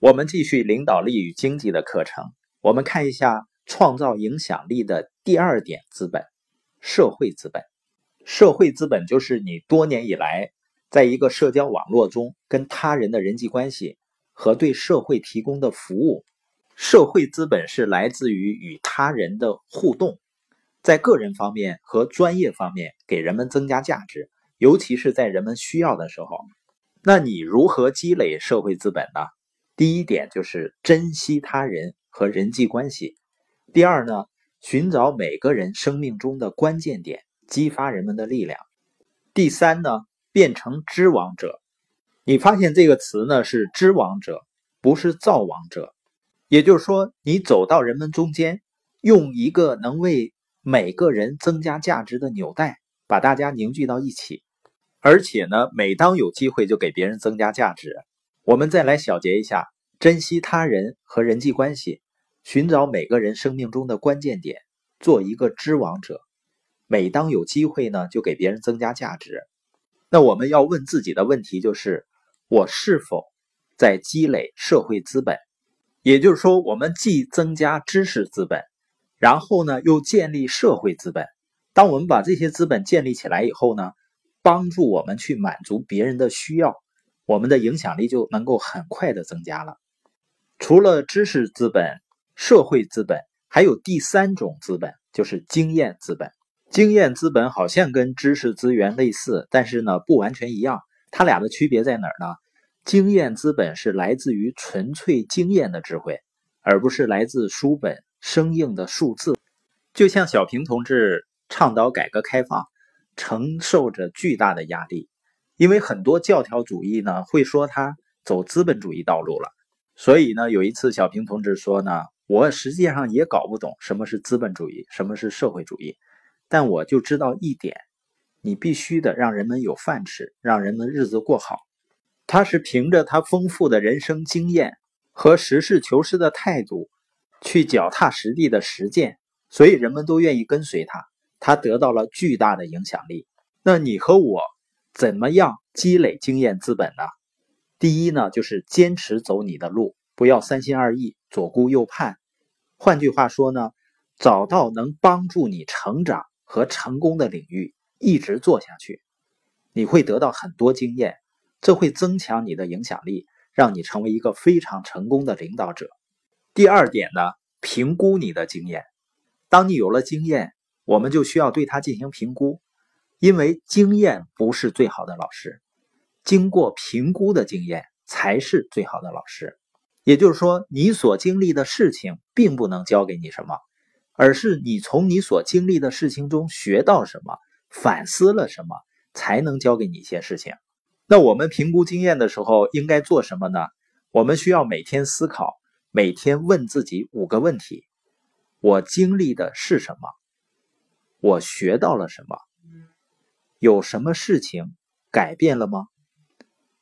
我们继续领导力与经济的课程。我们看一下创造影响力的第二点资本——社会资本。社会资本就是你多年以来在一个社交网络中跟他人的人际关系和对社会提供的服务。社会资本是来自于与他人的互动，在个人方面和专业方面给人们增加价值，尤其是在人们需要的时候。那你如何积累社会资本呢？第一点就是珍惜他人和人际关系。第二呢，寻找每个人生命中的关键点，激发人们的力量。第三呢，变成知网者。你发现这个词呢是知网者，不是造网者。也就是说，你走到人们中间，用一个能为每个人增加价值的纽带，把大家凝聚到一起。而且呢，每当有机会就给别人增加价值。我们再来小结一下：珍惜他人和人际关系，寻找每个人生命中的关键点，做一个知网者。每当有机会呢，就给别人增加价值。那我们要问自己的问题就是：我是否在积累社会资本？也就是说，我们既增加知识资本，然后呢，又建立社会资本。当我们把这些资本建立起来以后呢，帮助我们去满足别人的需要。我们的影响力就能够很快的增加了。除了知识资本、社会资本，还有第三种资本，就是经验资本。经验资本好像跟知识资源类似，但是呢不完全一样。它俩的区别在哪儿呢？经验资本是来自于纯粹经验的智慧，而不是来自书本生硬的数字。就像小平同志倡导改革开放，承受着巨大的压力。因为很多教条主义呢会说他走资本主义道路了，所以呢有一次小平同志说呢，我实际上也搞不懂什么是资本主义，什么是社会主义，但我就知道一点，你必须得让人们有饭吃，让人们日子过好。他是凭着他丰富的人生经验和实事求是的态度，去脚踏实地的实践，所以人们都愿意跟随他，他得到了巨大的影响力。那你和我？怎么样积累经验资本呢？第一呢，就是坚持走你的路，不要三心二意、左顾右盼。换句话说呢，找到能帮助你成长和成功的领域，一直做下去，你会得到很多经验，这会增强你的影响力，让你成为一个非常成功的领导者。第二点呢，评估你的经验。当你有了经验，我们就需要对它进行评估。因为经验不是最好的老师，经过评估的经验才是最好的老师。也就是说，你所经历的事情并不能教给你什么，而是你从你所经历的事情中学到什么，反思了什么，才能教给你一些事情。那我们评估经验的时候应该做什么呢？我们需要每天思考，每天问自己五个问题：我经历的是什么？我学到了什么？有什么事情改变了吗？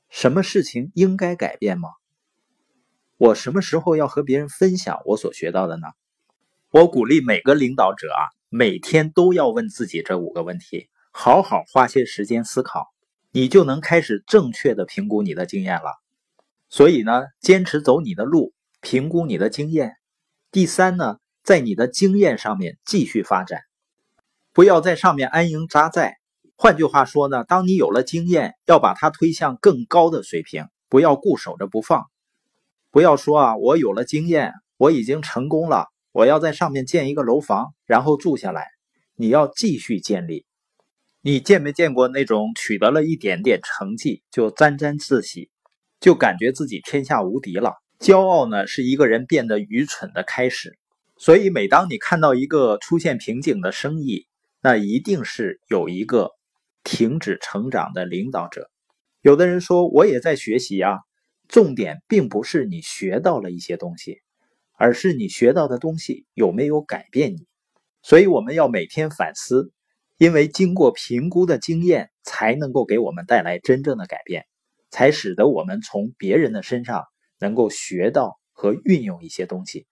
什么事情应该改变吗？我什么时候要和别人分享我所学到的呢？我鼓励每个领导者啊，每天都要问自己这五个问题，好好花些时间思考，你就能开始正确的评估你的经验了。所以呢，坚持走你的路，评估你的经验。第三呢，在你的经验上面继续发展，不要在上面安营扎寨。换句话说呢，当你有了经验，要把它推向更高的水平，不要固守着不放。不要说啊，我有了经验，我已经成功了，我要在上面建一个楼房，然后住下来。你要继续建立。你见没见过那种取得了一点点成绩就沾沾自喜，就感觉自己天下无敌了？骄傲呢，是一个人变得愚蠢的开始。所以，每当你看到一个出现瓶颈的生意，那一定是有一个。停止成长的领导者，有的人说我也在学习啊。重点并不是你学到了一些东西，而是你学到的东西有没有改变你。所以我们要每天反思，因为经过评估的经验才能够给我们带来真正的改变，才使得我们从别人的身上能够学到和运用一些东西。